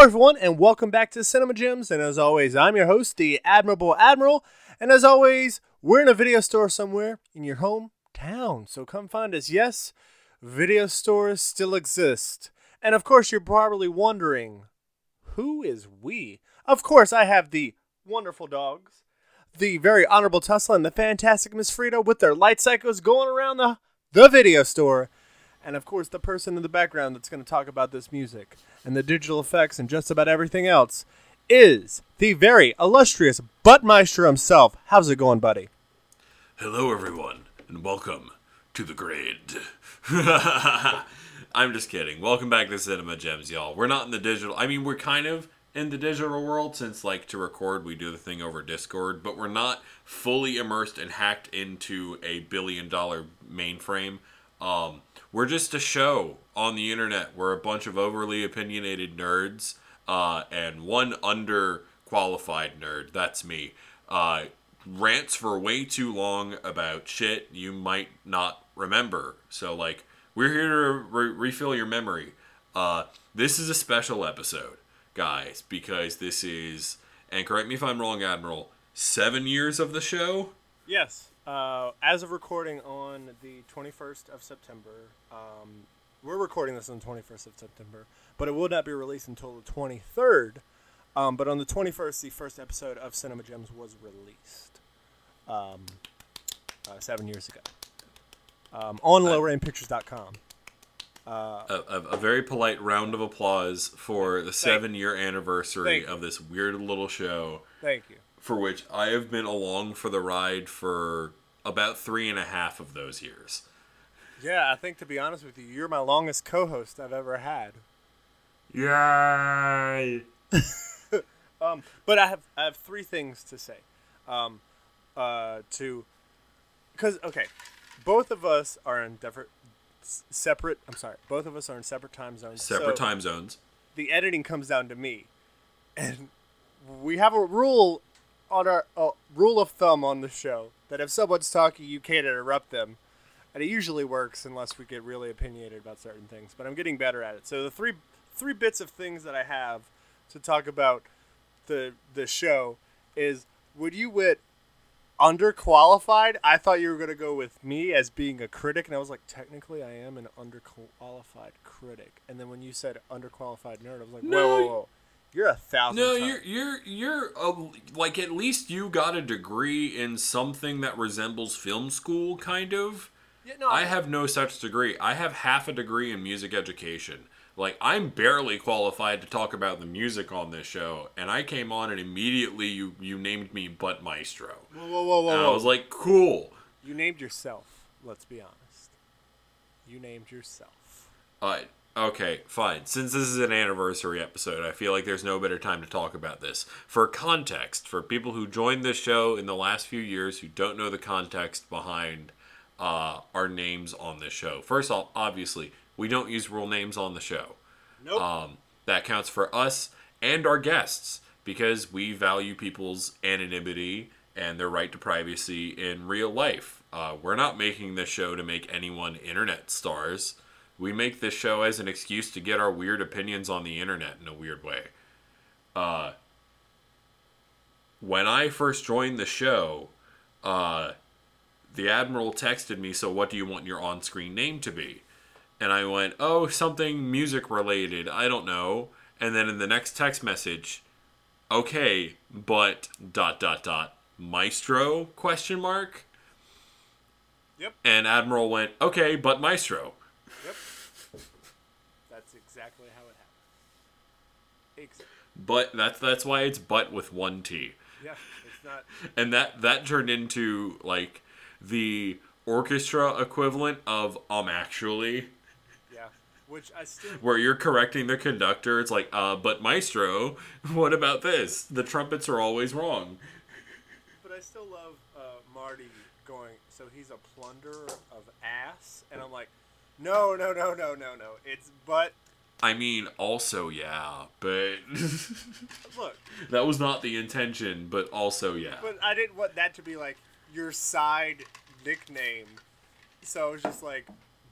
Hello, everyone, and welcome back to Cinema Gems. And as always, I'm your host, the Admirable Admiral. And as always, we're in a video store somewhere in your hometown. So come find us. Yes, video stores still exist. And of course, you're probably wondering who is we? Of course, I have the wonderful dogs, the very honorable Tussle, and the fantastic Miss Frida with their light cycles going around the, the video store. And of course, the person in the background that's going to talk about this music and the digital effects and just about everything else is the very illustrious Butt Meister himself. How's it going, buddy? Hello, everyone, and welcome to the grid. I'm just kidding. Welcome back to Cinema Gems, y'all. We're not in the digital. I mean, we're kind of in the digital world since, like, to record, we do the thing over Discord, but we're not fully immersed and hacked into a billion dollar mainframe. Um, we're just a show on the internet. We're a bunch of overly opinionated nerds uh, and one underqualified nerd. That's me. Uh, rants for way too long about shit you might not remember. So, like, we're here to re- refill your memory. Uh, this is a special episode, guys, because this is, and correct me if I'm wrong, Admiral, seven years of the show. Yes. Uh, as of recording on the 21st of September, um, we're recording this on the 21st of September, but it will not be released until the 23rd. Um, but on the 21st, the first episode of Cinema Gems was released um, uh, seven years ago um, on lowrainpictures.com. Uh, a, a, a very polite round of applause for the seven year anniversary of this weird little show thank you. for which I have been along for the ride for about three and a half of those years. Yeah, I think to be honest with you, you're my longest co-host I've ever had. Yay! Um, but I have I have three things to say. Um, uh, to because okay, both of us are in different, s- separate. I'm sorry, both of us are in separate time zones. Separate so time zones. The editing comes down to me, and we have a rule on our uh, rule of thumb on the show that if someone's talking, you can't interrupt them. And it usually works unless we get really opinionated about certain things. But I'm getting better at it. So the three three bits of things that I have to talk about the the show is would you wit underqualified? I thought you were gonna go with me as being a critic, and I was like, technically, I am an underqualified critic. And then when you said underqualified nerd, I was like, whoa, No. whoa, whoa, you're a thousand. No, times- you're you're you're uh, like at least you got a degree in something that resembles film school, kind of. Yeah, no, I have no such degree. I have half a degree in music education. Like I'm barely qualified to talk about the music on this show, and I came on and immediately you you named me Butt Maestro, Whoa, whoa, whoa, whoa, and I was like, cool. you named yourself. Let's be honest. You named yourself. Uh, okay, fine. Since this is an anniversary episode, I feel like there's no better time to talk about this. For context, for people who joined this show in the last few years who don't know the context behind uh, our names on this show, first off, obviously, we don't use real names on the show. Nope. Um, that counts for us and our guests because we value people's anonymity and their right to privacy in real life. Uh, we're not making this show to make anyone internet stars. We make this show as an excuse to get our weird opinions on the internet in a weird way. Uh, when I first joined the show, uh, the Admiral texted me, So, what do you want your on screen name to be? And I went, oh, something music related. I don't know. And then in the next text message, okay, but dot dot dot maestro question mark. Yep. And Admiral went, okay, but maestro. Yep. That's exactly how it happened. Exactly. But that's that's why it's but with one T. Yeah, it's not. And that that turned into like the orchestra equivalent of um actually Yeah, which I still. where you're correcting the conductor. It's like, uh, but maestro, what about this? The trumpets are always wrong. But I still love uh, Marty going. So he's a plunderer of ass, and I'm like, no, no, no, no, no, no. It's but I mean, also, yeah, but look, that was not the intention, but also, yeah. but I didn't want that to be like your side nickname. So it was just like,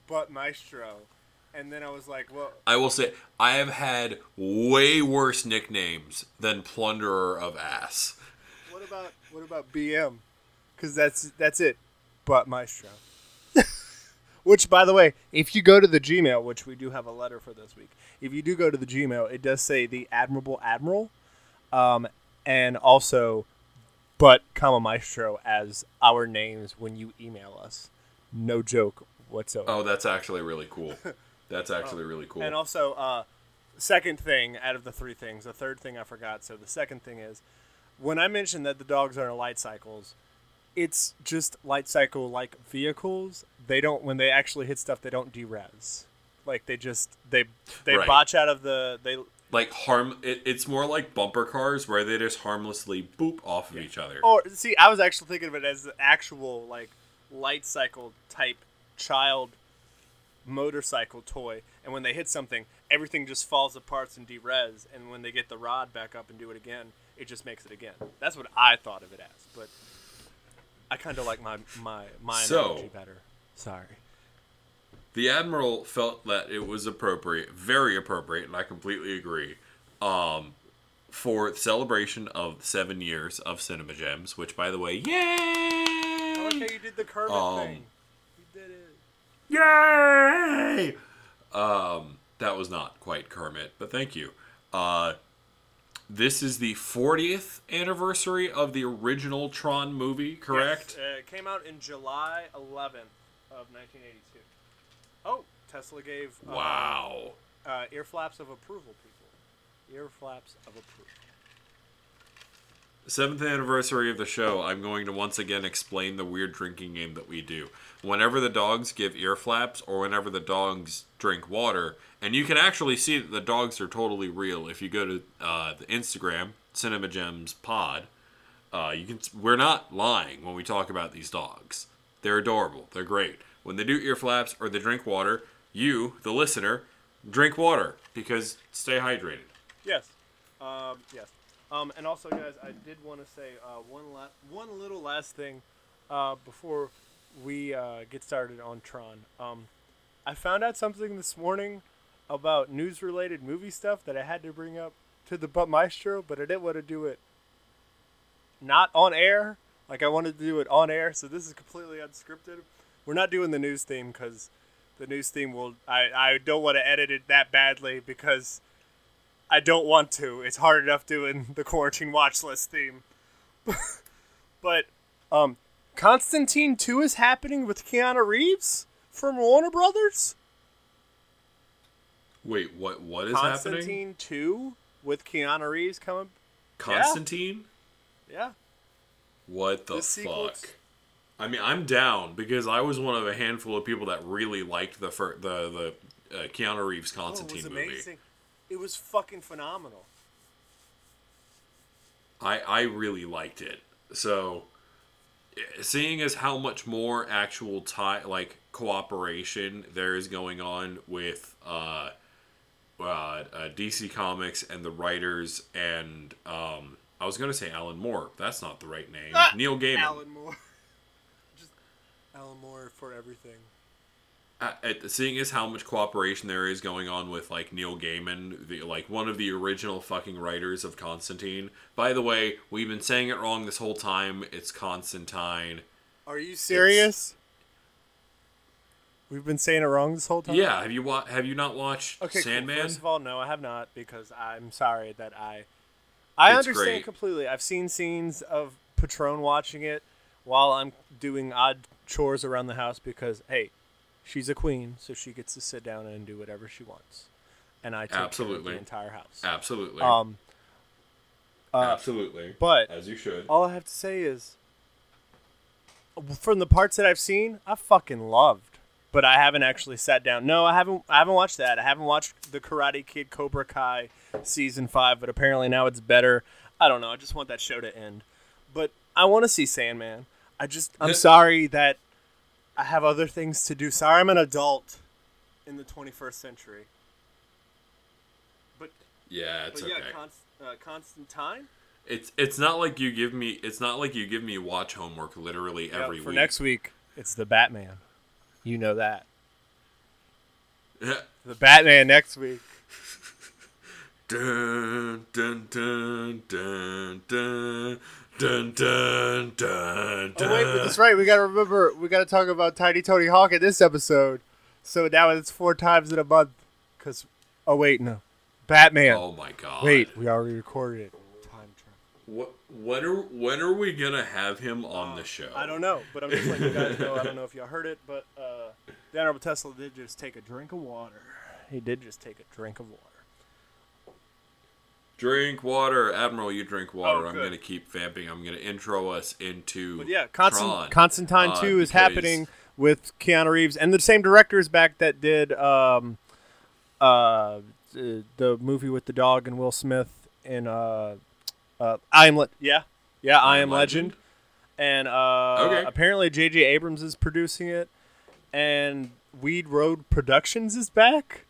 but Maestro. and then I was like, well, I will say I have had way worse nicknames than Plunderer of Ass. what about what about BM? Because that's that's it. But Maestro. Which, by the way, if you go to the Gmail, which we do have a letter for this week, if you do go to the Gmail, it does say the Admirable Admiral, um, and also, but comma Maestro as our names when you email us. No joke whatsoever. Oh, that's actually really cool. That's actually really cool. And also, uh, second thing out of the three things, the third thing I forgot. So the second thing is, when I mentioned that the dogs are in light cycles, it's just light cycle like vehicles. They don't when they actually hit stuff, they don't derez. Like they just they they Right. botch out of the they like harm, it, it's more like bumper cars where they just harmlessly boop off of each other. or see I was actually thinking of it as the actual like light cycle type child motorcycle toy and when they hit something everything just falls apart and derez and when they get the rod back up and do it again it just makes it again that's what i thought of it as but i kind of like my my my So- analogy better sorry The Admiral felt that it was appropriate, very appropriate, and I completely agree. Um, for the celebration of seven years of Cinema Gems, which, by the way, yay! I like how you did the Kermit Um, thing you did it Yay! Um, that was not quite Kermit, but thank you. Uh, this is the 40th anniversary of the original Tron movie, correct? Yes, uh, it came out in july 11th of 1982 oh tesla gave uh, Wow. uh, ear flaps of approval, people. Ear flaps of approval. Seventh anniversary of the show, I'm going to once again explain the weird drinking game that we do. Whenever the dogs give ear flaps or whenever the dogs drink water, and you can actually see that the dogs are totally real if you go to uh, the Instagram, Cinema Gems Pod. Uh, you can. We're not lying when we talk about these dogs. They're adorable. They're great. When they do ear flaps or they drink water, you, the listener, drink water because stay hydrated. Yes. Um, yes. Um, and also, guys, I did want to say uh, one la- one little last thing uh, before we uh, get started on Tron. Um, I found out something this morning about news-related movie stuff that I had to bring up to the Butt Maestro, but I didn't want to do it not on air. Like I wanted to do it on air, so this is completely unscripted. We're not doing the news theme because the news theme will. I I don't want to edit it that badly because I don't want to. It's hard enough doing the quarantine watch list theme. but um Constantine 2 is happening with Keanu Reeves from Warner Brothers. Wait, what? What is happening? Constantine 2 with Keanu Reeves coming. Constantine? Yeah. What the The fuck? I mean, I'm down because I was one of a handful of people that really liked the fir- the the uh, Keanu Reeves Oh, Constantine was movie. amazing. It was fucking phenomenal. I I really liked it. So, seeing as how much more actual tie like cooperation there is going on with uh, uh, uh, DC Comics and the writers and um, I was gonna say Alan Moore. That's not the right name. Ah, Neil Gaiman. Alan Moore. Just Alan Moore for everything. At, seeing as how much cooperation there is going on with like Neil Gaiman, the like one of the original fucking writers of Constantine. By the way, we've been saying it wrong this whole time. It's Constantine. Are you serious? We've been saying it wrong this whole time. Yeah, have you wa- have you not watched Okay. cool. Sandman? First of all, no, I have not because I'm sorry that I. I It's understand great. completely. I've seen scenes of Patron watching it while I'm doing odd chores around the house because hey, she's a queen, so she gets to sit down and do whatever she wants, and I take care of Absolutely. the entire house. Absolutely, Um, uh, absolutely. but as you should. all I have to say is, from the parts that I've seen, I fucking loved. But I haven't actually sat down. No, I haven't. I haven't watched that. I haven't watched the Karate Kid Cobra Kai season five. But apparently now it's better. I don't know. I just want that show to end. But I want to see Sandman. I just. I'm sorry that I have other things to do. Sorry, I'm an adult in the 21st century. But, yeah, it's but okay. yeah, Const, uh, Constantine. it's it's not like you give me. It's not like you give me watch homework literally Yeah, every for week. next week, it's the Batman. You know that. Yeah. The Batman next week. Dun dun dun dun dun dun dun dun. Oh wait, that's right. We gotta remember. We gotta talk about Tiny Tony Hawk in this episode. So now it's four times in a month. Cause, oh wait, no, Batman. Oh my god. Wait, we already recorded it. Time travel. What? When are when are we gonna have him on the show? I don't know, but I'm just letting you guys know. I don't know if y'all heard it, but uh, the Honorable Tesla did just take a drink of water. He did just take a drink of water. Drink water, Admiral. You drink water. Oh, I'm gonna keep vamping. I'm gonna intro us into. But yeah, Constant, Tron, Constantine uh, 2 is because- happening with Keanu Reeves and the same director is back that did um, uh, the the movie with the dog and Will Smith in uh, uh, I Am Le- yeah yeah I, I Am Am Legend, Legend? and uh, Okay. apparently J.J. Abrams is producing it, and Weed Road Productions is back.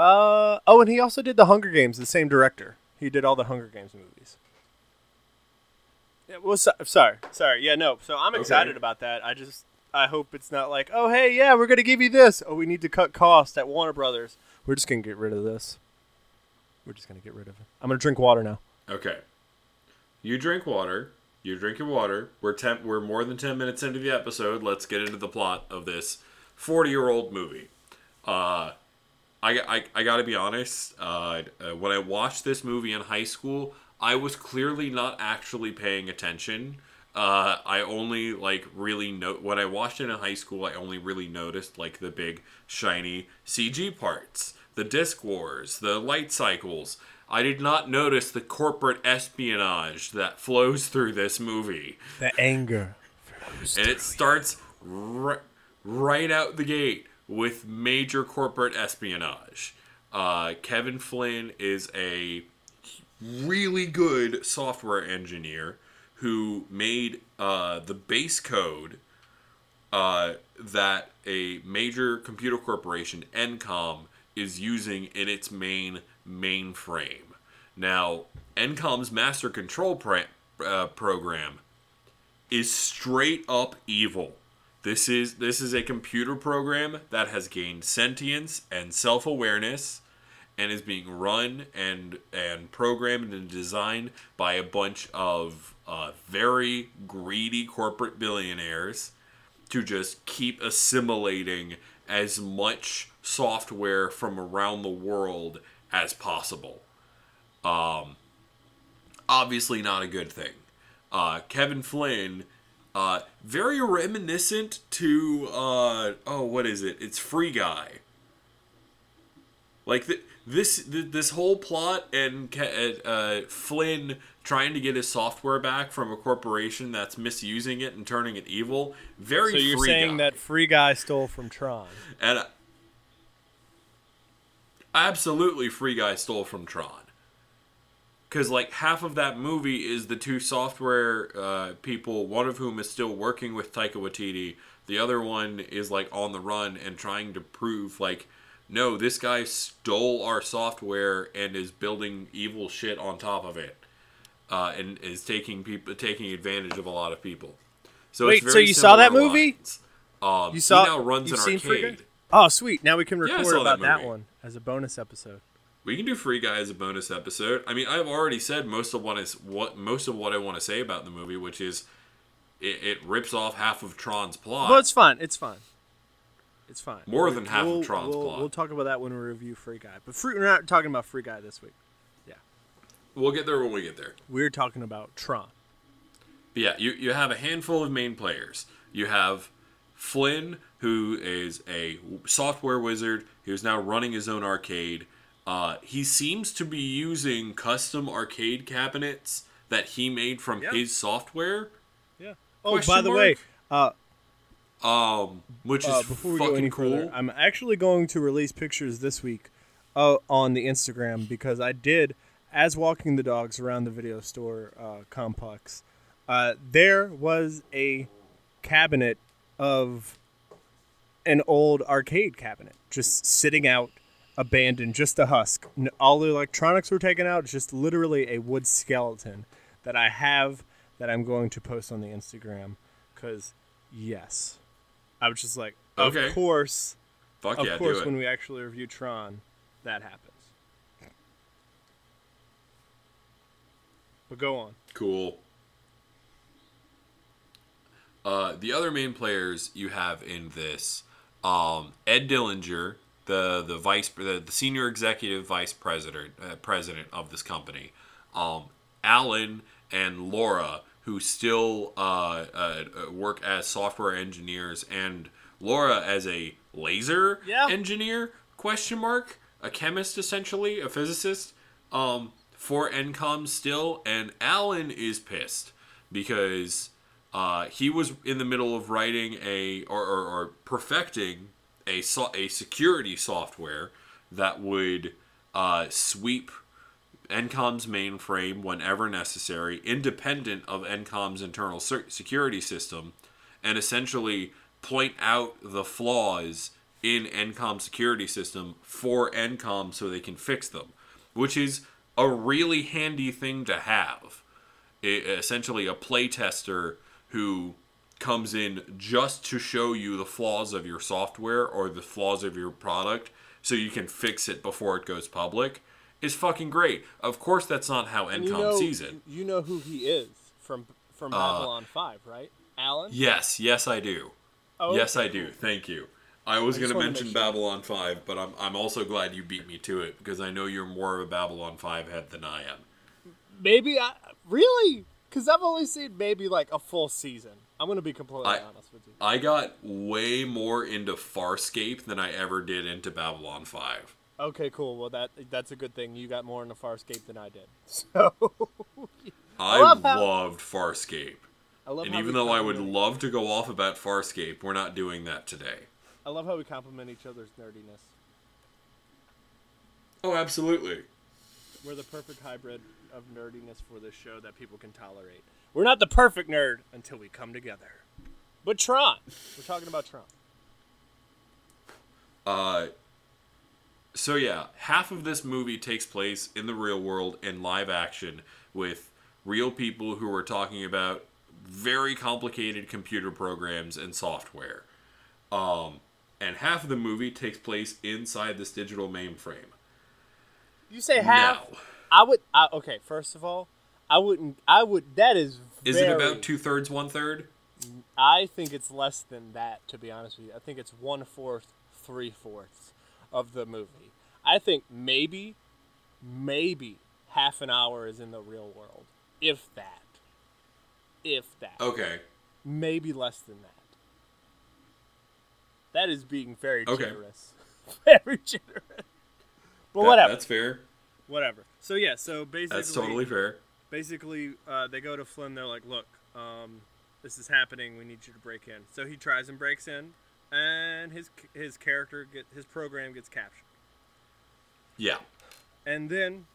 Uh, oh, and he also did the Hunger Games. The same director. He did all the Hunger Games movies. Yeah, well, so, sorry, sorry. Yeah, no. So I'm Okay. excited about that. I just, I hope it's not like, oh, hey, yeah, we're gonna give you this. Oh, we need to cut costs at Warner Brothers. We're just gonna get rid of this. We're just gonna get rid of it. I'm gonna drink water now. Okay. You drink water. You're drinking water. We're ten. We're more than ten minutes into the episode. Let's get into the plot of this forty-year-old movie. Uh, I, I, I got to be honest. Uh, uh, when I watched this movie in high school, I was clearly not actually paying attention. Uh, I only like really note when I watched it in high school. I only really noticed like the big shiny CG parts, the disc wars, the light cycles. I did not notice the corporate espionage that flows through this movie The anger. and it starts ri- right out the gate with major corporate espionage. Uh, Kevin Flynn is a really good software engineer who made uh, the base code uh, that a major computer corporation, Encom, is using in its main mainframe. Now, Encom's master control pra- uh, program is straight up evil. This is this is a computer program that has gained sentience and self-awareness and is being run and and programmed and designed by a bunch of uh, very greedy corporate billionaires to just keep assimilating as much software from around the world as possible. Um, obviously not a good thing. Uh, Kevin Flynn, uh, very reminiscent to uh, oh, what is it? It's Free Guy. Like th- this, th- this whole plot and uh, Flynn trying to get his software back from a corporation that's misusing it and turning it evil. Very So you're Free saying Guy. that Free Guy stole from Tron? And uh, absolutely, Free Guy stole from Tron. Because, like, half of that movie is the two software uh, people, one of whom is still working with Taika Waititi. The other one is, like, on the run and trying to prove, like, no, this guy stole our software and is building evil shit on top of it. Uh, and is taking people taking advantage of a lot of people. So Wait, it's so you saw that movie? Um, You saw? he now runs an arcade. Oh, sweet! Now we can record that about that, one as a bonus episode. We can do Free Guy as a bonus episode. I mean, I've already said most of what is what most of what I want to say about the movie, which is it, it rips off half of Tron's plot. Well, it's fine. It's fine. It's fine. More than half of we'll, Tron's we'll, plot. We'll talk about that when we review Free Guy. But free, we're not talking about Free Guy this week. Yeah. We'll get there when we get there. We're talking about Tron. But yeah, you, you have a handful of main players. You have Flynn, who is a software wizard who's now running his own arcade. Uh, he seems to be using custom arcade cabinets that he made from Yeah. his software. Yeah. Oh, Question by the way, uh, Um, which is uh, before we go any cool. further, I'm actually going to release pictures this week uh, on the Instagram because I did, as walking the dogs around the video store uh, complex, uh, there was a cabinet of an old arcade cabinet just sitting out, abandoned, just a husk. All the electronics were taken out, just literally a wood skeleton that I have that I'm going to post on the Instagram because, yes. I was just like, of Okay. course, Fuck of yeah, course, when we actually review Tron, that happens. But go on. Cool. Uh, the other main players you have in this, um, Ed Dillinger, the the vice the, the senior executive vice president uh, president of this company, um, Alan and Laura, who still uh, uh, work as software engineers, and Laura as a laser Yeah. engineer question mark a chemist essentially a physicist um for encom still and alan is pissed because uh he was in the middle of writing a or, or, or perfecting a so- a security software that would uh sweep Encom's mainframe whenever necessary, independent of Encom's internal se- security system, and essentially point out the flaws in Encom's security system for Encom so they can fix them, which is a really handy thing to have. I essentially, a playtester who comes in just to show you the flaws of your software or the flaws of your product so you can fix it before it goes public is fucking great. Of course, that's not how Encom And you know, sees it. you know who he is from from uh, Babylon Five, right? Alan. Yes, yes, I do. Oh, yes, okay, I do. Thank you. I was going to mention sure. Babylon 5, but I'm, I'm also glad you beat me to it because I know you're more of a Babylon 5 head than I am. Maybe I really because I've only seen maybe like a full season. I'm gonna be completely I- honest with you. I got way more into Farscape than I ever did into Babylon 5. Okay, cool. Well, that that's a good thing. You got more into Farscape than I did. So I, love how- loved Farscape. I love And even though I would love to go off about Farscape, we're not doing that today. I love how we compliment each other's nerdiness. Oh, absolutely. We're the perfect hybrid of nerdiness for this show that people can tolerate. We're not the perfect nerd until we come together. But Tron, we're talking about Tron. Uh, so yeah, half of this movie takes place in the real world in live action with real people who are talking about very complicated computer programs and software. Um, and half of the movie takes place inside this digital mainframe. You say half? Now, I would. I, okay, first of all, I wouldn't. I would. That is. is it about two thirds, one third? I think it's less than that. To be honest with you, I think it's one fourth, three fourths of the movie. I think maybe, maybe half an hour is in the real world, if that. If that. Okay. Maybe less than that. That is being very Okay. generous. very generous. But That- whatever. That's fair. Whatever. So yeah. So basically. That's totally fair. Basically uh, they go to Flynn. They're like, "Look, um, this is happening. We need you to break in." So he tries and breaks in, and his his character get his program gets captured. Yeah. And then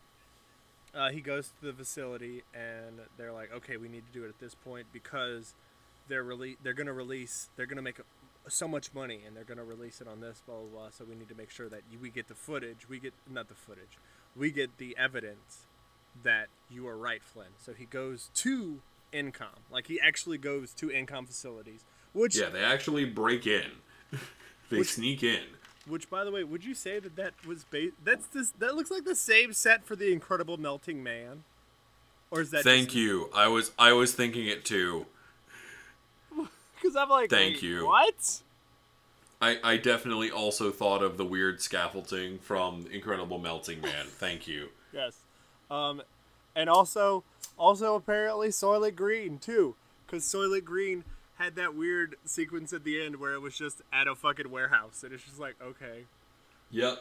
uh, he goes to the facility, and they're like, "Okay, we need to do it at this point because they're rele- they're gonna release they're gonna make a, so much money, and they're gonna release it on this blah blah blah. So we need to make sure that we get the footage. We get not the footage. We get the evidence that you are right, Flynn. So he goes to Encom, like he actually goes to Encom facilities, which Yeah, they actually break in. they Which- sneak in. Which, by the way, would you say that that was ba- that's this that looks like the same set for the Incredible Melting Man, or is that Thank you. I was I was thinking it too. Because I'm like, Thank you. What? I, I definitely also thought of the weird scaffolding from Incredible Melting Man. Thank you. Yes, um, and also also apparently Soylent Green too, because Soylent Green had that weird sequence at the end where it was just at a fucking warehouse, and it's just like, okay. Yep.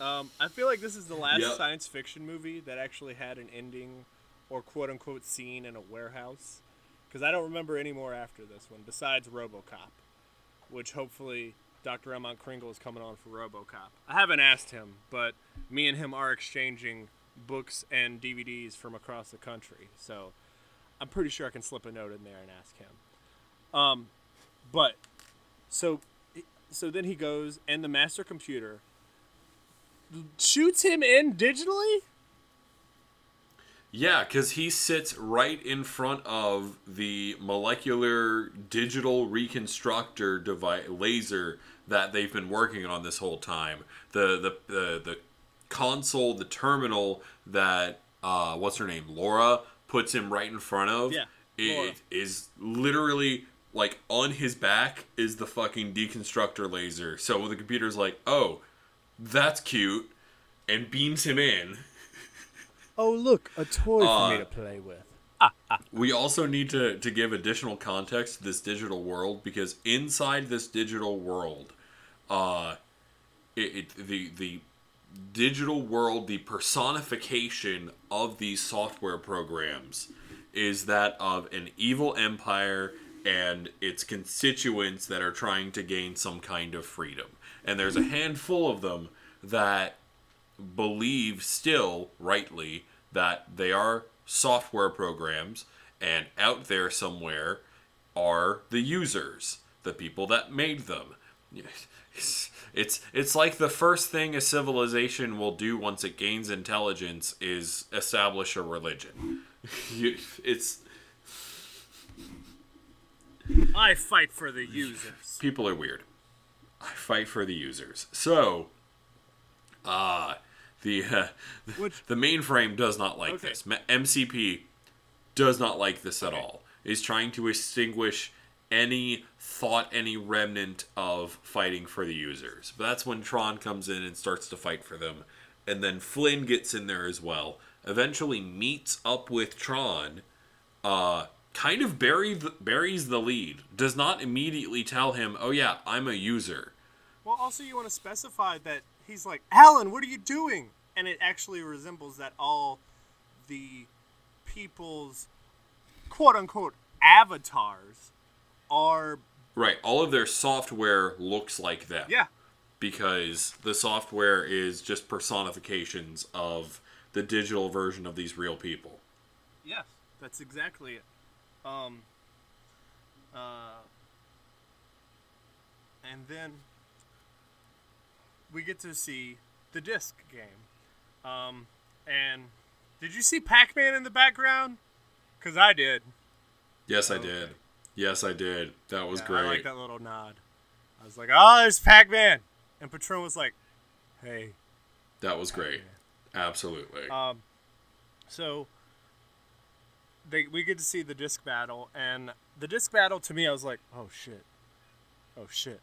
Um, I feel like this is the last Yep. science fiction movie that actually had an ending or quote unquote scene in a warehouse. Because I don't remember any more after this one besides Robocop, which hopefully Dr. Elmont Kringle is coming on for Robocop. I haven't asked him, but me and him are exchanging books and DVDs from across the country. So I'm pretty sure I can slip a note in there and ask him. Um, but so so then he goes and the master computer shoots him in digitally. Yeah, because he sits right in front of the molecular digital reconstructor device laser that they've been working on this whole time. The the the, the console, the terminal that uh, what's her name, Laura puts him right in front of. Yeah, Laura. it is literally like on his back is the fucking deconstructor laser. So the computer's like, oh, that's cute, and beams him in. Oh, look, a toy for me Uh, to play with. We also need to, to give additional context to this digital world because inside this digital world, uh, it, it the the digital world, the personification of these software programs, is that of an evil empire and its constituents that are trying to gain some kind of freedom. And there's a handful of them that believe still rightly that they are software programs and out there somewhere are the users the people that made them it's, it's like the first thing a civilization will do once it gains intelligence is establish a religion You- it's I fight for the users. people are weird. I fight for the users. So, uh, the uh, Which- the mainframe does not like Okay. this. MCP does not like this at all. Is trying to extinguish any thought, any remnant of fighting for the users. But that's when Tron comes in and starts to fight for them, and then Flynn gets in there as well. Eventually meets up with Tron uh, kind of bury the, buries the lead. Does not immediately tell him, "Oh yeah, I'm a user." Well, also you want to specify that he's like, Alan, what are you doing? And it actually resembles that all the people's quote unquote avatars are Right. All of their software looks like them. yeah. Because the software is just personifications of the digital version of these real people. Yes, that's exactly it. Um uh and then we get to see the disc game. Um and did you see Pac-Man in the background? Cuz I did. Yes, I Okay. did. Yes, I did. That was Yeah, great. I like that little nod. I was like, "Oh, there's Pac-Man," and Patron was like, "Hey." That was great. Absolutely. Um, so they we get to see the disc battle, and the disc battle to me, I was like, "Oh shit, oh shit,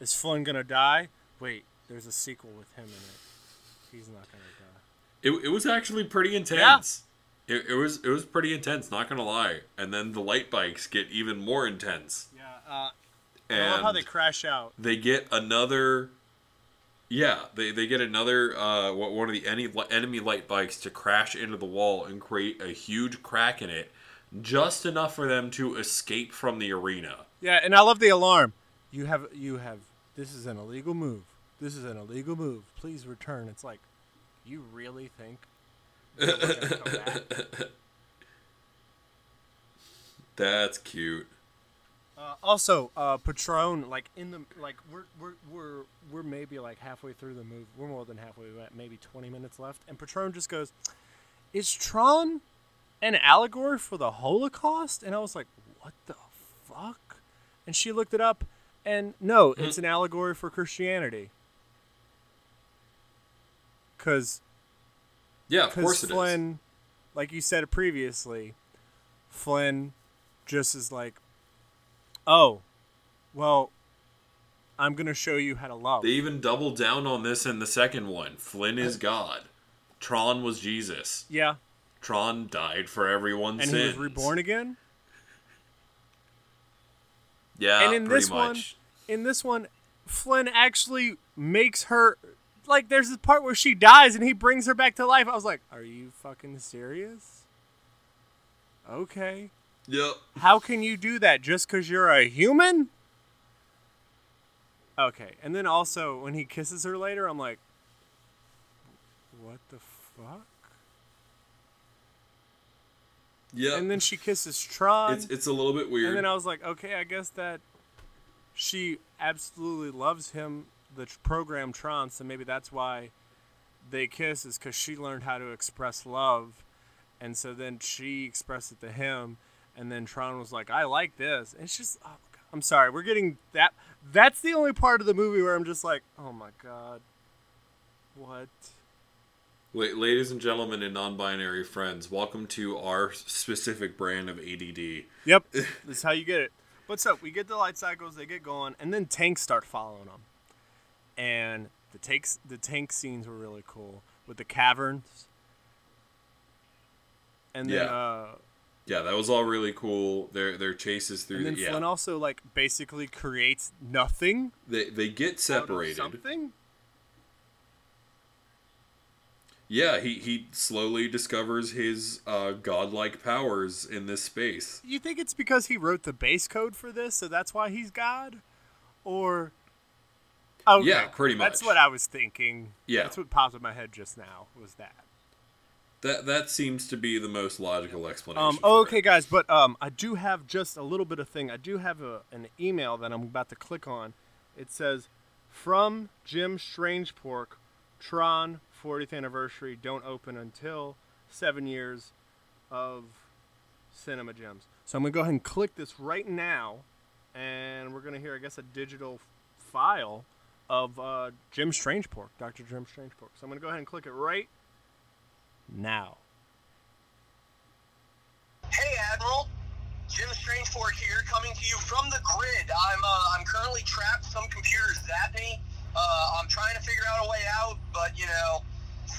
is Flynn gonna die?" Wait, there's a sequel with him in it. He's not gonna die. It, it was actually pretty intense. It, it was it was pretty intense, not gonna lie. And then the light bikes get even more intense. Yeah. Uh, And I love how they crash out. they get another yeah they, they get another uh, one one of the enemy, enemy light bikes to crash into the wall and create a huge crack in it just enough for them to escape from the arena Yeah, and I love the alarm. You have you have this is an illegal move. This is an illegal move. Please return. It's like, you really think that's cute Uh, also, uh, Patron, like in the like we're we're we're we're maybe like halfway through the move. We're more than halfway. We're at maybe twenty minutes left, and Patron just goes, "Is Tron an allegory for the Holocaust?" And I was like, "What the fuck?" And she looked it up, and no, it's an allegory for Christianity. Cause yeah of course it is. Flynn, like you said previously, Flynn just is like, oh, well, I'm gonna show you how to love. they even doubled down on this in the second one flynn is god tron was jesus yeah, tron died for everyone's and sins he was reborn again. yeah and in this one, in this one, Flynn actually makes her like. There's this part where she dies, and he brings her back to life. I was like, are you fucking serious? Okay. yep How can you do that just because you're a human? Okay, and then also when he kisses her later, I'm like, what the fuck? Yeah. And then she kisses Tron, it's, it's a little bit weird and then I was like, okay, I guess that she absolutely loves him, the program Tron, so maybe that's why they kiss is because she learned how to express love, and so then she expressed it to him, and then Tron was like, I like this. And it's just, oh god, I'm sorry. We're getting that. That's the only part of the movie where I'm just like, oh my god, what? Wait, ladies and gentlemen and non-binary friends, welcome to our specific brand of ADD. Yep, that's how you get it. But so we get the light cycles, they get going, and then tanks start following them. And the tanks, the tank scenes were really cool with the caverns. And then, Yeah. uh, Yeah, that was all really cool. Their their chases through and then the, yeah. Flynn also like basically creates nothing. they they get separated. Something. Yeah, he he slowly discovers his uh, godlike powers in this space. You think it's because he wrote the base code for this, so that's why he's God, or? Okay, Yeah, pretty much. That's what I was thinking. Yeah. that's what popped in my head just now. Was that? That that seems to be the most logical explanation. Um, oh, it. okay, guys, but um, I do have just a little bit of thing. I do have a, an email that I'm about to click on. It says, "From Jim Strange Strangepork, Tron 40th anniversary. Don't open until seven years of Cinema Gems." So I'm gonna go ahead and click this right now, and we're gonna hear, I guess, a digital file of uh, Jim Strangepork, Dr. Jim Strangepork. So I'm gonna go ahead and click it right now. Hey, Admiral. Jim Strangepork here, coming to you from the grid. I'm uh, I'm currently trapped. Some computers zap me. Uh, I'm trying to figure out a way out, but you know,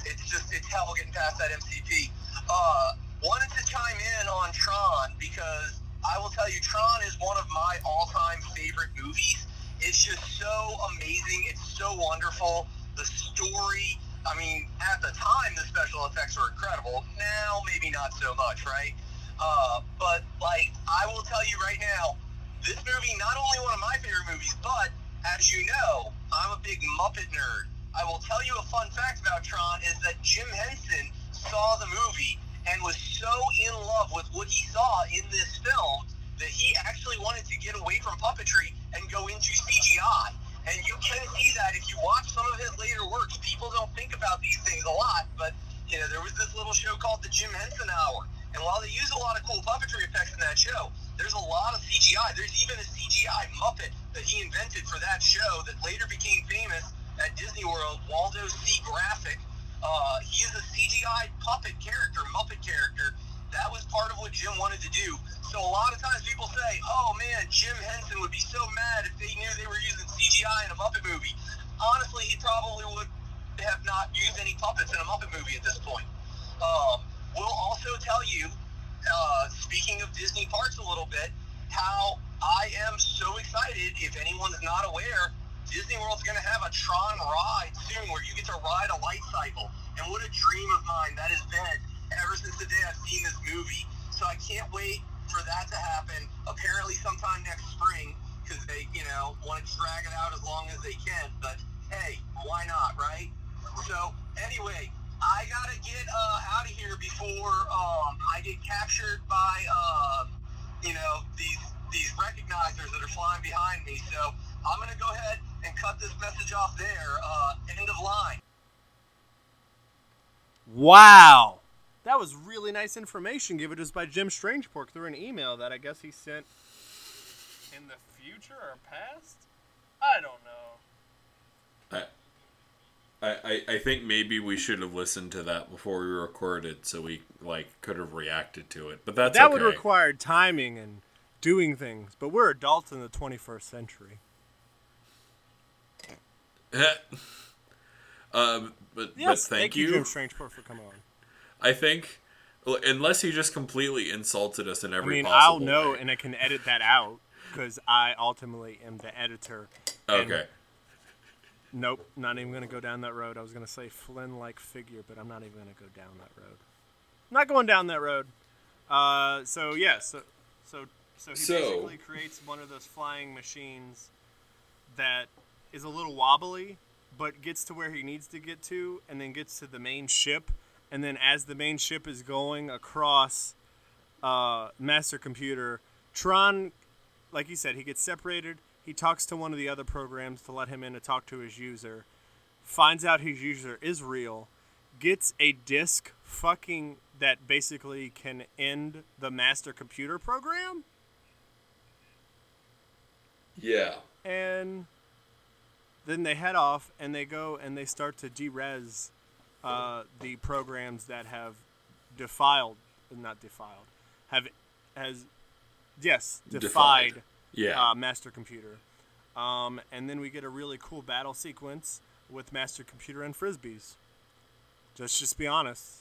it's just it's hell getting past that MCP. Uh, wanted to chime in on Tron because I will tell you, Tron is one of my all-time favorite movies. It's just so amazing. It's so wonderful. The story. I mean, at the time, the special effects were incredible. Now, maybe not so much, right? Uh, but like, I will tell you right now, this movie not only one of my favorite movies, but as you know, I'm a big Muppet nerd. I will tell you a fun fact about Tron is that Jim Henson saw the movie and was so in love with what he saw in this film that he actually wanted to get away from puppetry and go into CGI. And you can see that if you watch some of his later works. People don't think about these things a lot, but you know, there was this little show called the Jim Henson Hour. And while they use a lot of cool puppetry effects in that show, there's a lot of CGI. There's even a CGI Muppet that he invented for that show that later became famous at Disney World, Waldo C. Graphic. Uh, he is a CGI puppet character, Muppet character. That was part of what Jim wanted to do. So a lot of times people say, oh man, Jim Henson would be so mad if they knew they were using CGI in a Muppet movie. Honestly, he probably would have not used any puppets in a Muppet movie at this point. Um, we'll also tell you, uh, speaking of Disney parks a little bit, how I am so excited. If anyone's not aware, Disney World's going to have a Tron ride soon where you get to ride a light cycle. And what a dream of mine that has been ever since the day I've seen this movie. So I can't wait for that to happen. Apparently, sometime next spring, because they, you know, want to drag it out as long as they can. But hey, why not, right? So anyway, I gotta get uh, out of here before um, I get captured by, uh, you know, these these recognizers that are flying behind me. So I'm gonna go ahead and cut this message off there. Uh, end of line. Wow. That was really nice information given to us by Jim Strangepork through an email that I guess he sent in the future or past? I don't know. I, I, I- think maybe we should have listened to that before we recorded, so we like could have reacted to it. But that's that okay. would require timing and doing things, but we're adults in the 21st century. um, but Yes, but thank, you, you. Jim Strangepork, for coming on. I think unless he just completely insulted us in every. I mean, possible I'll know way. and I can edit that out because I ultimately am the editor. Okay. Nope, not even going to go down that road. I was going to say Flynn like figure, but I'm not even going to go down that road. not going down that road. Uh, so, yeah, so, so, so he So- basically creates one of those flying machines that is a little wobbly, but gets to where he needs to get to, and then gets to the main ship. And then, as the main ship is going across uh, Master Computer, Tron like you said, he gets separated. He talks to one of the other programs to let him in to talk to his user. Finds out his user is real. Gets a disk fucking that basically can end the master computer program. Yeah. and then they head off and they go and they start to derez uh, the programs that have defiled, not defiled, have has yes defied, Defied. Yeah. uh, Master Computer. Um, and then we get a really cool battle sequence with Master Computer and frisbees. Let's just be honest,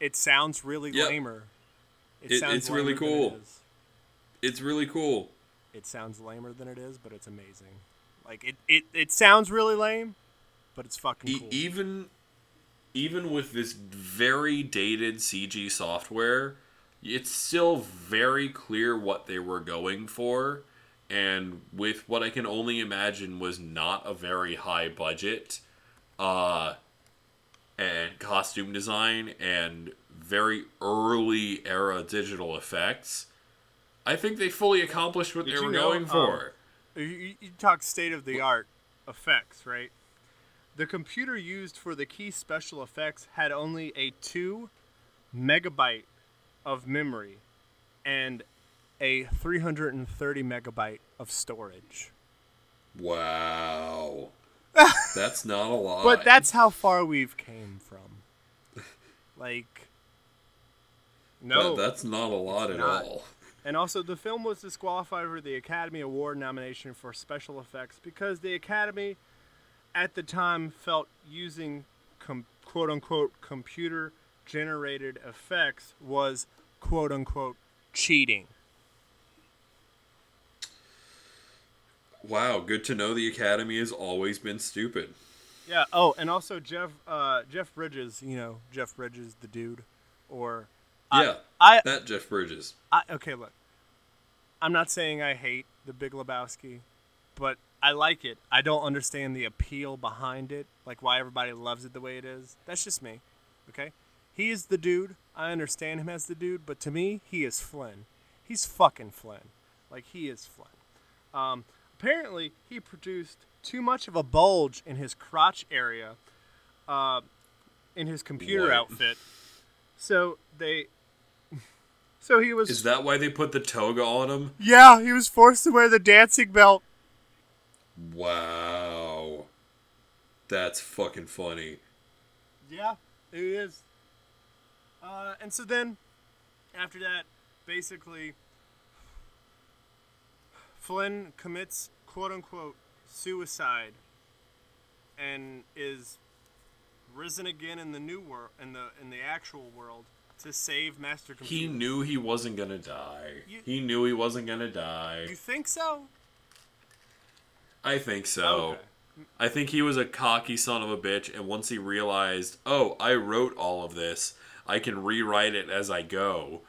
it sounds really Yep. lamer. It It- sounds it's really lamer than it cool. is. it's really cool. It sounds lamer than it is, but it's amazing. Like it, it, it sounds really lame, but it's fucking E- even even with this very dated CG software, it's still very clear what they were going for and with what I can only imagine was not a very high budget uh and costume design and very early era digital effects. I think they fully accomplished what Did they were know, going um, for. You, you, you talk state of the art effects, right? The computer used for the key special effects had only a two megabyte of memory and a 330 megabyte of storage. Wow. That's not a lot. But that's how far we've came from. Like, no. That- that's not a lot at not. all. And also, the film was disqualified for the Academy Award nomination for special effects because the Academy, at the time, felt using com- quote unquote computer generated effects was quote unquote cheating. Wow, good to know the Academy has always been stupid. Yeah. Oh, and also Jeff uh, Jeff Bridges, you know Jeff Bridges, the dude, or Yeah, I, that Jeff Bridges. I okay, look. I'm not saying I hate the Big Lebowski, but I like it. I don't understand the appeal behind it, like why everybody loves it the way it is. That's just me. Okay? He is the dude. I understand him as the dude, but to me, he is Flynn. He's fucking Flynn. Like he is Flynn. Um, apparently, he produced too much of a bulge in his crotch area, uh, in his computer What? outfit. So they. So he was. Is that why they put the toga on him? Yeah, he was forced to wear the dancing belt. Wow. That's fucking funny. Yeah, it is. Uh, and so then, after that, basically, Flynn commits quote unquote suicide and is risen again in the new world, in the in the actual world, to save Master Computer. He knew he wasn't gonna die. You- He knew he wasn't gonna die. You think so? I think so. Okay. I think he was a cocky son of a bitch, and once he realized, oh, I wrote all of this, I can rewrite it as I go.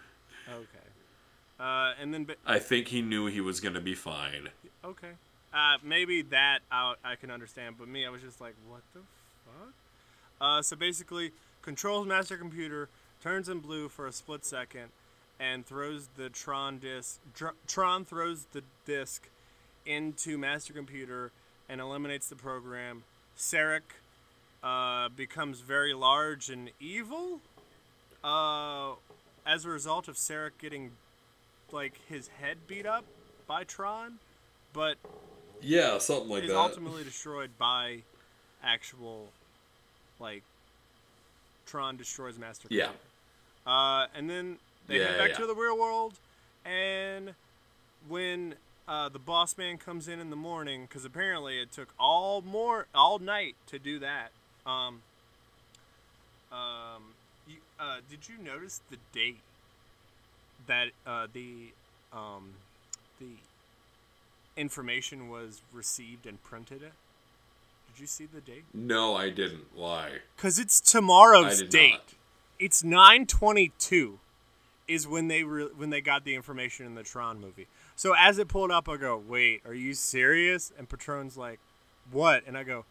Okay. Uh, and then, ba- I think he knew he was gonna be fine. okay. Uh, maybe that I, I can understand, but me, I was just like, what the fuck? Uh, so basically, controls master computer, turns in blue for a split second, and throws the Tron disc. Dr- Tron throws the disc into master computer and eliminates the program. Sarek uh, becomes very large and evil. Uh, as a result of Sarek getting like his head beat up by Tron, but Yeah, something like is that. ultimately destroyed by actual like Tron destroys Master Yeah. Computer. Uh, and then they head back yeah. to the real world, and when uh, the boss man comes in in the morning, because apparently it took all more all night to do that. Um, um, you, uh, did you notice the date that uh, the um, the information was received and printed? It. Did you see the date? No, I didn't. Why? Cause it's tomorrow's date. not. It's nine twenty two, is when they re- when they got the information in the Tron movie. So as it pulled up, I go, "Wait, are you serious?" And Patron's like, "What?" And I go,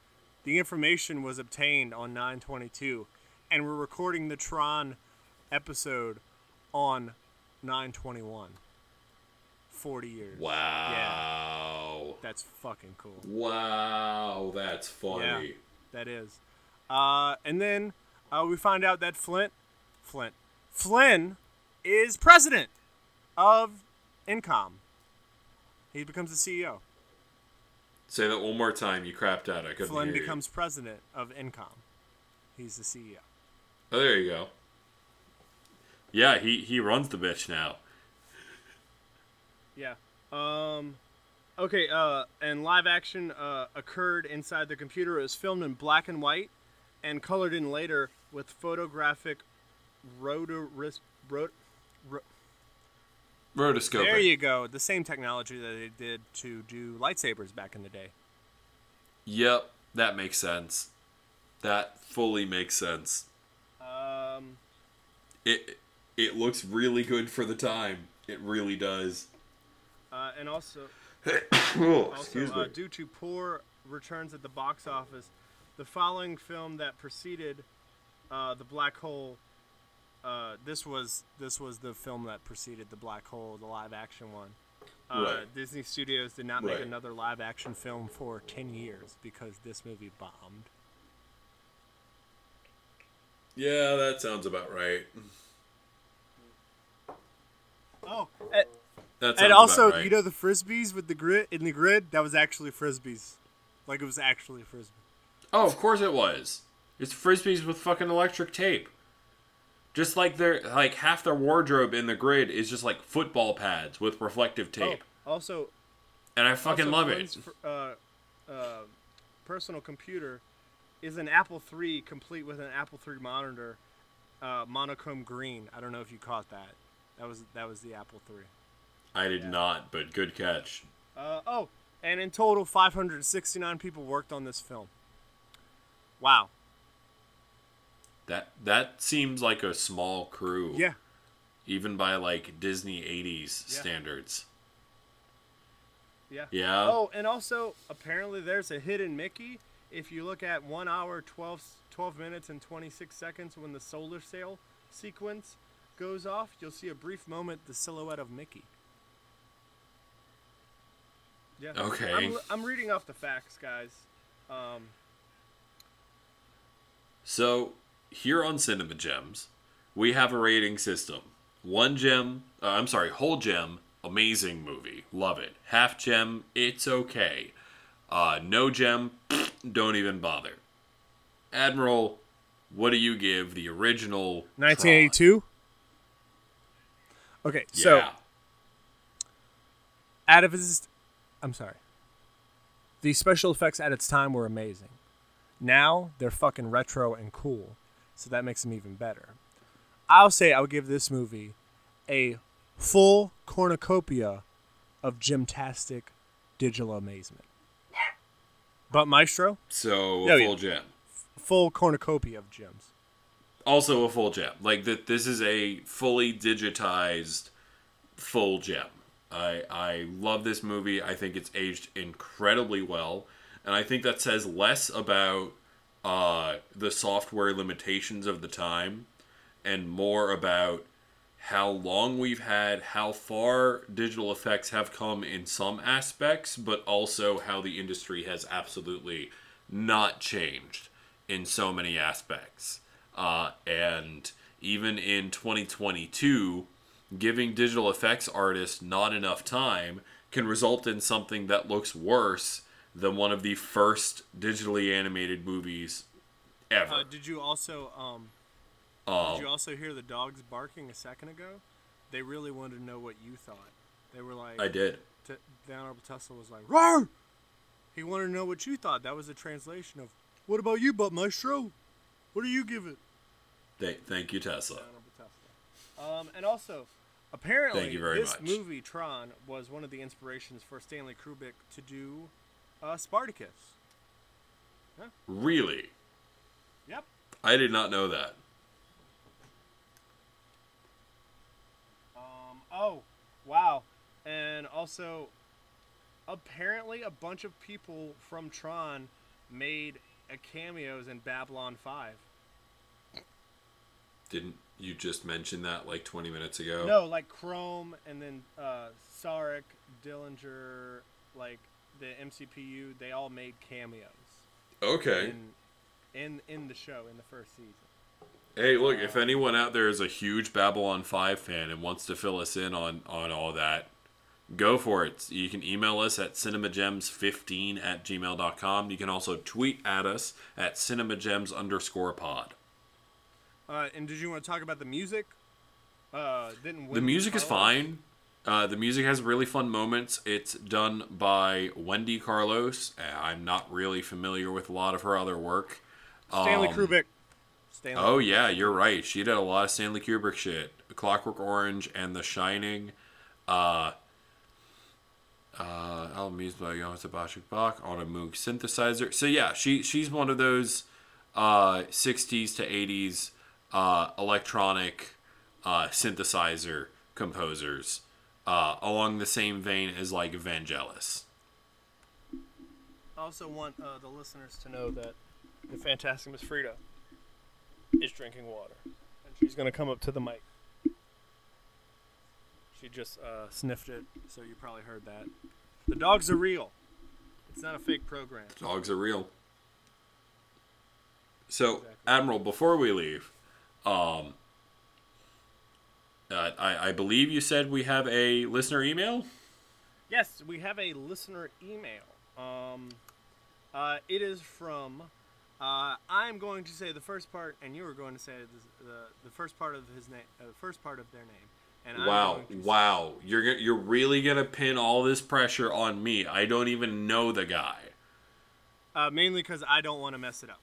"The information was obtained on nine twenty two, and we're recording the Tron episode on nine twenty one. Forty years. Wow. That's fucking cool. Wow, that's funny. Yeah, That is. Uh, and then uh, we find out that Flint, Flint, Flynn is president of Encom. He becomes the CEO. Say that one more time. You crapped out. I couldn't Flynn hear you. becomes president of Encom. He's the CEO. Oh, there you go. Yeah, he he runs the bitch now. Yeah. Um. Okay. Uh. And live action uh, occurred inside the computer. It was filmed in black and white, and colored in later with photographic rotoris. Rot- ro- Rotoscoping. there you go. The same technology that they did to do lightsabers back in the day. Yep, that makes sense. That fully makes sense. Um. It it looks really good for the time. It really does. Uh, and also, oh, also excuse uh, me. due to poor returns at the box office, the following film that preceded uh, the Black Hole. Uh, this was this was the film that preceded the Black Hole, the live action one. Uh, Right. Disney Studios did not make Right. another live action film for ten years because this movie bombed. Yeah, that sounds about right. Oh, That and also, right. you know the frisbees with the grid in the grid that was actually frisbees, like it was actually a frisbee. Oh, of course it was. It's frisbees with fucking electric tape. Just like their like half their wardrobe in the grid is just like football pads with reflective tape, Oh, also, and I fucking love it. Uh, uh, personal computer is an Apple III complete with an Apple III monitor, uh, monochrome green. I don't know if you caught that. That was that was the Apple III. I did not, but good catch. Uh, oh, and in total, 569 people worked on this film. Wow. That that seems like a small crew. Yeah. Even by like Disney '80s Yeah. standards. Yeah. Yeah. Oh, and also apparently there's a hidden Mickey. If you look at one hour 12, 12 minutes and 26 seconds when the solar sail sequence goes off, you'll see a brief moment the silhouette of Mickey. Yeah. Okay. I'm, I'm reading off the facts, guys. Um, So here on Cinema Gems, we have a rating system. One gem, uh, I'm sorry, whole gem, amazing movie, love it. Half gem, it's okay. Uh, no gem, don't even bother. Admiral, what do you give the original? Tron? 1982. Okay, so yeah. out of his I'm sorry. The special effects at its time were amazing. Now they're fucking retro and cool, so that makes them even better. I'll say I would give this movie a full cornucopia of gymtastic digital amazement. But Maestro, So Oh, a yeah. full gem. full cornucopia of gems. Also a full gem. Like that, this is a fully digitized full gem. I I love this movie. I think it's aged incredibly well, and I think that says less about uh, the software limitations of the time, and more about how long we've had, how far digital effects have come in some aspects, but also how the industry has absolutely not changed in so many aspects. Uh, and even in 2022, giving digital effects artists not enough time can result in something that looks worse than one of the first digitally animated movies ever. Uh, did you also um, Um, did you also hear the dogs barking a second ago? They really wanted to know what you thought. They were like, I did. T- the Honorable Tesla was like, Roar! He wanted to know what you thought. That was a translation of, What about you, Butt Maestro? What do you give it? Th- thank you, Tesla. Tesla. Um, and also, apparently, Thank this much. movie, Tron, was one of the inspirations for Stanley Kubrick to do uh, Spartacus. Really? Yep. I did not know that. Um, oh, wow. And also, apparently, a bunch of people from Tron made a cameos in Babylon 5. Didn't you just mention that like 20 minutes ago? No, like Chrome and then uh, Sarek, Dillinger, like the MCPU, they all made cameos Okay. in, in in the show in the first season. Hey, look, if anyone out there is a huge Babylon 5 fan and wants to fill us in on, on all that, go for it. You can email us at cinemagems15 at gmail.com. You can also tweet at us at cinemagems underscore pod. Uh, and did you want to talk about the music? Uh, didn't The music is fine. Uh, the music has really fun moments. It's done by Wendy Carlos. Uh, I'm not really familiar with a lot of her other work. Stanley Um, Kubrick. Stanley. Oh yeah, you're right. She did a lot of Stanley Kubrick shit. Clockwork Orange and The Shining. Uh uh album used by Johann Sebastian Bach on a Moog synthesizer. So yeah, she she's one of those uh 60s to 80s uh electronic uh synthesizer composers uh along the same vein as like Vangelis. I also want uh, the listeners to know that the fantastic Miss Frida is drinking water, and she's gonna come up to the mic. She just uh, sniffed it, so you probably heard that. The dogs are real. It's not a fake program. The Dogs are real. So, Exactly. Admiral, before we leave, um, uh, I, I believe you said we have a listener email. Yes, we have a listener email. Um, uh, it is from. Uh, I'm going to say the first part, and you are going to say the the, the first part of his name, uh, the first part of their name. And I'm Wow, say- wow! You're you're really gonna pin all this pressure on me. I don't even know the guy. Uh, mainly because I don't want to mess it up.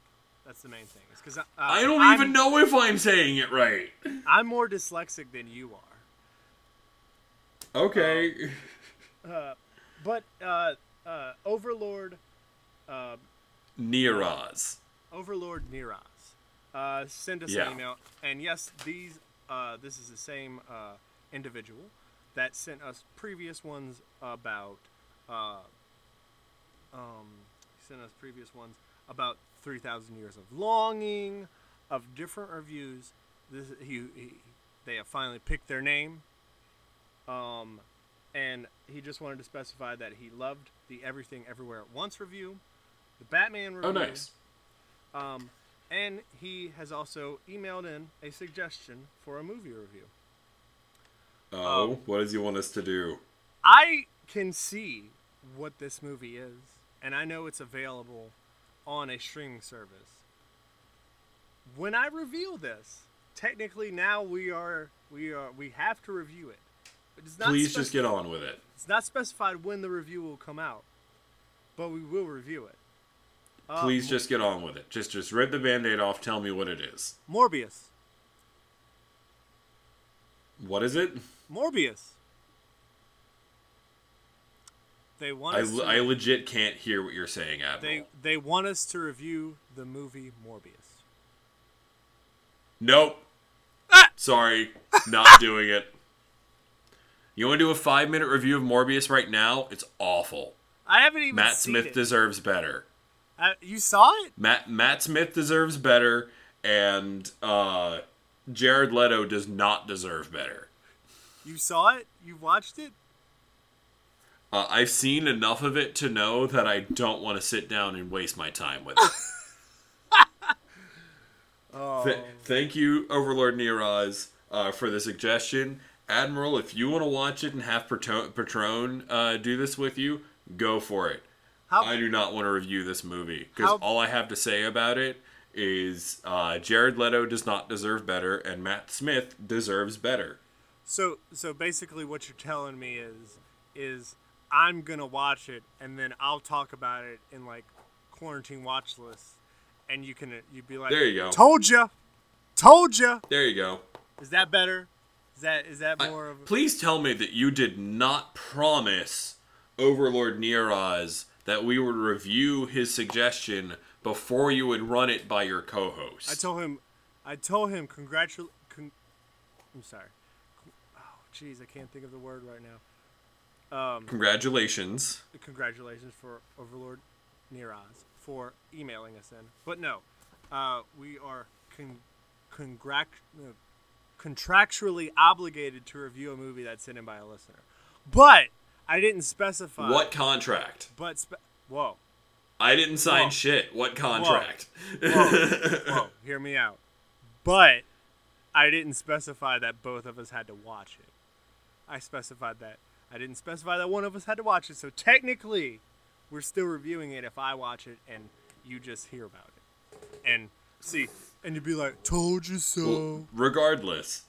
That's the main thing. It's because uh, I don't I'm, even know if I'm saying it right. I'm more dyslexic than you are. Okay. Uh, but uh, uh, Overlord, uh, Neraz. Overlord Niraz, uh, sent us Yeah. an email, and yes, these uh, this is the same uh, individual that sent us previous ones about uh, um, sent us previous ones about three thousand years of longing, of different reviews. This he, he they have finally picked their name. Um, and he just wanted to specify that he loved the Everything Everywhere at Once review, the Batman review. Oh, nice. Um, and he has also emailed in a suggestion for a movie review. Oh, what does he want us to do? I can see what this movie is, and I know it's available on a streaming service. When I reveal this, technically now we are we are we have to review it. It is not Please just get on with it. It's not specified when the review will come out, but we will review it. Uh, Please just get on with it. Just just rip the band-aid off. Tell me what it is. Morbius. What is it? Morbius. They want I, I legit can't hear what you're saying, Admiral. they they want us to review the movie Morbius. Nope. Ah! Sorry, not doing it. You want to do a five minute review of Morbius right now? It's awful. I haven't even Matt Smith it. deserves better. Uh, you saw it? Matt Matt Smith deserves better, and uh, Jared Leto does not deserve better. You saw it? You watched it? Uh, I've seen enough of it to know that I don't want to sit down and waste my time with it. Oh, Th- thank you, Overlord Neraz, uh, for the suggestion. Admiral, if you want to watch it and have Patron, Patron uh, do this with you, go for it. how, I do not want to review this movie because How- all I have to say about it is uh, Jared Leto does not deserve better, and Matt Smith deserves better. so so basically, what you're telling me is is I'm gonna watch it and then I'll talk about it in like quarantine watch lists, and you can you'd be like, There you go. told you, told you. There you go. Is that better? Is that is that I- more of? please tell me that you did not promise Overlord Neraz that we would review his suggestion before you would run it by your co-host. I told him, I told him congratul. Con- I'm sorry. Oh, jeez, I can't think of the word right now. Um, Congratulations. congratulations for Overlord Niraz for emailing us in. But no, uh, we are con- contractually obligated to review a movie that's sent in by a listener. But I didn't specify. What contract? But spe- whoa, I didn't sign Whoa. shit. What contract? Whoa, whoa, hear me out. But I didn't specify that both of us had to watch it. I specified that I didn't specify that one of us had to watch it, so technically, we're still reviewing it if I watch it and you just hear about it. And see, and you'd be like, "Told you so." Well, regardless,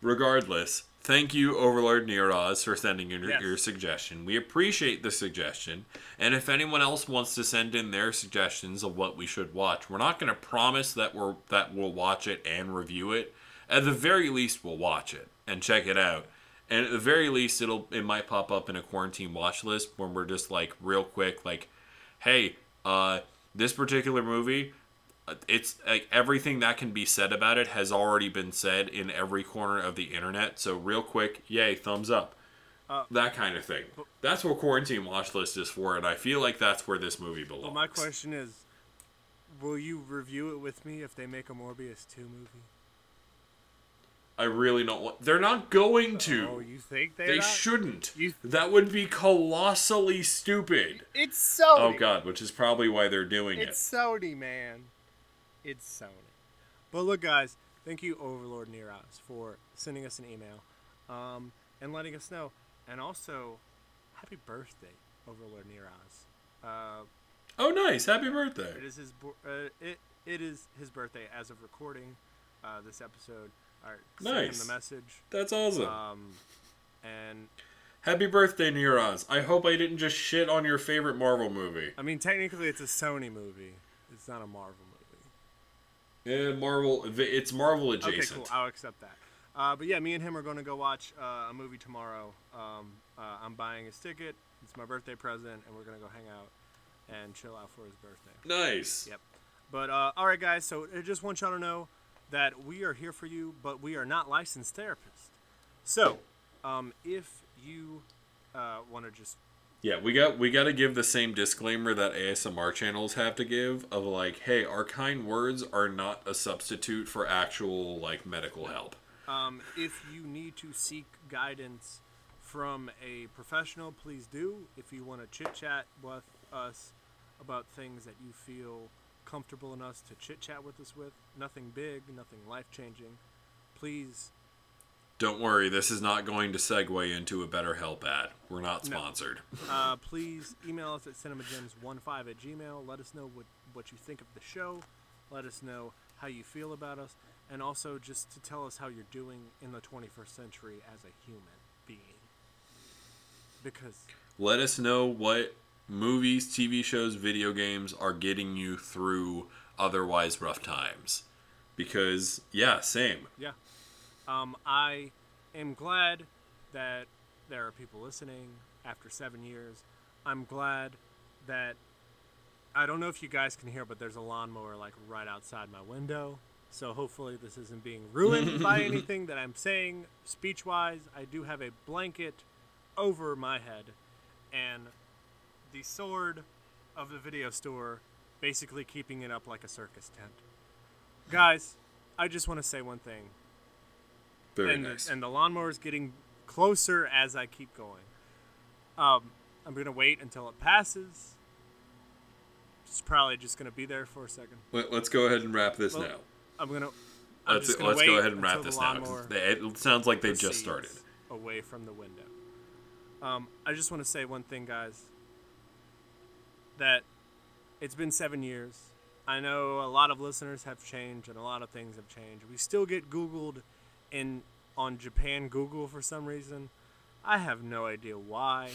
regardless, thank you, Overlord Neroz, for sending in your, Yes. your suggestion. We appreciate the suggestion. And if anyone else wants to send in their suggestions of what we should watch, we're not going to promise that we're that we'll watch it and review it. At the very least, we'll watch it and check it out. And at the very least, it'll it might pop up in a quarantine watch list when we're just like real quick, like, hey, uh, this particular movie it's like everything that can be said about it has already been said in every corner of the internet. So real quick, yay, thumbs up. Uh, that kind of thing. That's what quarantine watch list is for, and I feel like that's where this movie belongs. Well, my question is, will you review it with me if they make a Morbius two movie? I really don't want. They're not going to. Oh, you think they're they not? shouldn't. You- that would be colossally stupid. It's Sony. Oh god, which is probably why they're doing It's it. It's Sony, man. It's Sony. But look, guys, thank you, Overlord Neros, for sending us an email um, and letting us know. And also, happy birthday, Overlord Neros. Uh, Oh, nice! Happy birthday. it is his uh, it it is his birthday as of recording uh, this episode. All right, send him Nice. the message. That's awesome. Um, and Happy birthday, Neurons. I hope I didn't just shit on your favorite Marvel movie. I mean, technically, it's a Sony movie. It's not a Marvel movie. Yeah, Marvel. It's Marvel adjacent. Okay, cool. I'll accept that. Uh, but yeah, me and him are going to go watch uh, a movie tomorrow. Um, uh, I'm buying his ticket. It's my birthday present, and we're going to go hang out and chill out for his birthday. Nice. Yep. But uh, all right, guys. So I just want y'all to know that we are here for you, but we are not licensed therapists. So um, if you uh, want to just Yeah, we got we got to give the same disclaimer that ASMR channels have to give of like, hey, our kind words are not a substitute for actual like medical help. Um, if you need to seek guidance from a professional, please do. If you want to chit chat with us about things that you feel comfortable in us to chit chat with us with, nothing big, nothing life changing, please. Don't worry, this is not going to segue into a BetterHelp ad. We're not No. sponsored. Uh, please email us at cinemagems15 at gmail. Let us know what, what you think of the show. Let us know how you feel about us. And also just to tell us how you're doing in the 21st century as a human being. Because Let us know what movies, TV shows, video games are getting you through otherwise rough times. Because yeah, same. Yeah. Um, I am glad that there are people listening after seven years. I'm glad that I don't know if you guys can hear, but there's a lawnmower like right outside my window. So hopefully this isn't being ruined by anything that I'm saying speech wise. I do have a blanket over my head and the sword of the video store basically keeping it up like a circus tent. Guys, I just want to say one thing Very and, nice. and the lawnmower is getting closer as I keep going. Um, I'm gonna wait until it passes. It's probably just gonna be there for a second. Let, us go ahead and wrap this Well, now. I'm gonna. I'm Let's gonna let's go ahead and wrap this now. they- It sounds like they just started. away from the window. Um, I just want to say one thing, guys. That it's been seven years. I know a lot of listeners have changed and a lot of things have changed. We still get Googled in on Japan Google for some reason. I have no idea why.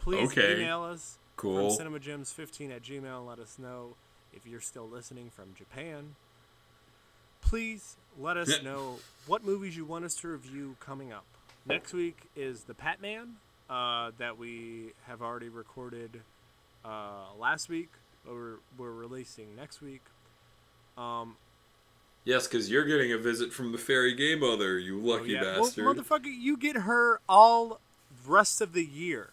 Please Okay. email us Cool. from cinemagems15 at gmail and let us know if you're still listening from Japan. Please let us know what movies you want us to review coming up. Next week is The Batman uh, that we have already recorded uh, last week. But we're, we're releasing next week. Um, Yes, because you're getting a visit from the fairy game mother, you oh lucky yeah. Well, bastard. motherfucker, you get her all rest of the year.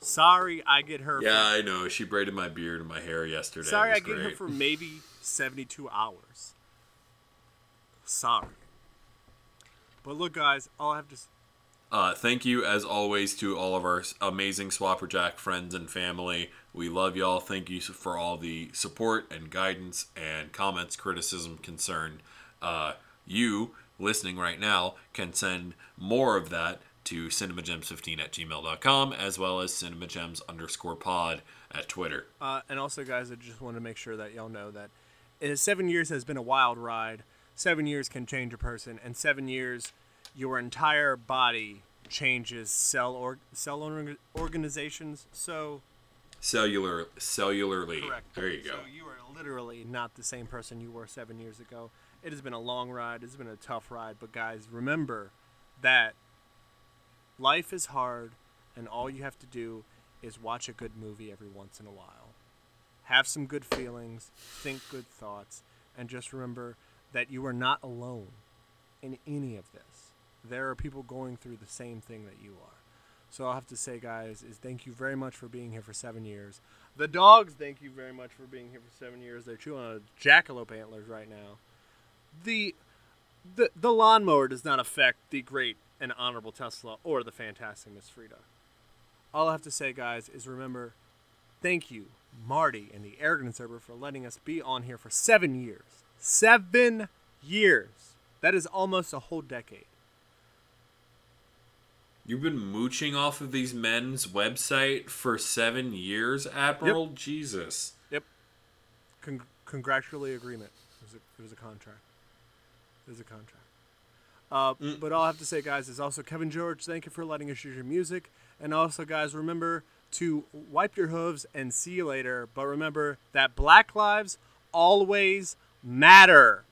Sorry, I get her. yeah, I know. She braided my beard and my hair yesterday. Sorry, I get her for maybe 72 hours. Sorry. But look, guys, all I have to Uh, thank you, as always, to all of our amazing Swapper Jack friends and family. We love y'all. Thank you for all the support and guidance and comments, criticism, concern. Uh, you, listening right now, can send more of that to cinemagems15 at gmail.com as well as cinemagems underscore pod at Twitter. Uh, and also, guys, I just want to make sure that y'all know that uh, seven years has been a wild ride. Seven years can change a person, and seven years, your entire body changes cell or cell org- organizations. So Cellular, cellularly. correct. There you go. So you are literally not the same person you were seven years ago. It has been a long ride. It's been a tough ride, but guys, remember that life is hard, and all you have to do is watch a good movie every once in a while. Have some good feelings, think good thoughts, and just remember that you are not alone in any of this. There are people going through the same thing that you are. So I'll have to say, guys, is thank you very much for being here for seven years. The dogs, thank you very much for being here for seven years. They're chewing on jackalope antlers right now. The the the lawnmower does not affect the great and honorable Tesla or the fantastic Miss Frida. All I have to say, guys, is remember, thank you, Marty and the Arrogant Server, for letting us be on here for seven years. Seven years. That is almost a whole decade. You've been mooching off of these men's website for seven years, Admiral? Jesus. Yep. Con- congratulatory agreement. It was, a, it was a contract. It was a contract. Uh, But all I have to say, guys, is also Kevin George. Thank you for letting us use your music, and also, guys, remember to wipe your hooves and see you later. But remember that Black lives always matter.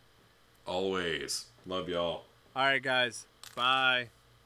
Always. Love y'all. All right, guys. Bye.